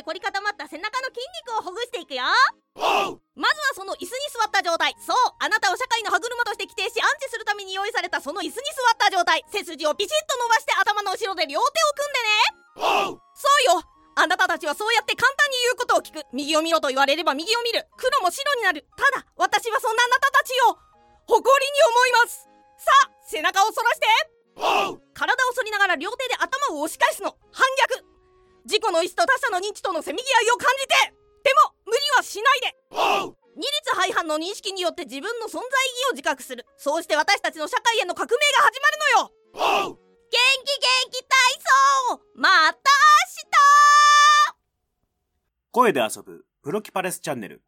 で凝り固まった背中の筋肉をほぐしていくよ。まずはその椅子に座った状態。そうあなたを社会の歯車として規定し安置するために用意されたその椅子に座った状態。背筋をビシッと伸ばして頭の後ろで両手を組んでね。そうよ。あなたたちはそうやって簡単に言うことを聞く。右を見ろと言われれば右を見る。黒も白になる。ただ私はそんなあなたたちを誇りに思います。さあ背中を反らして。体を反りながら両手で頭を押し返すの。反逆自己の意思と他者の認知とのせめぎ合いを感じてでも無理はしないで。二律背反の認識によって自分の存在意義を自覚する。そうして私たちの社会への革命が始まるのよ。元気元気体操。また明日。声で遊ぶプロキパレスチャンネル。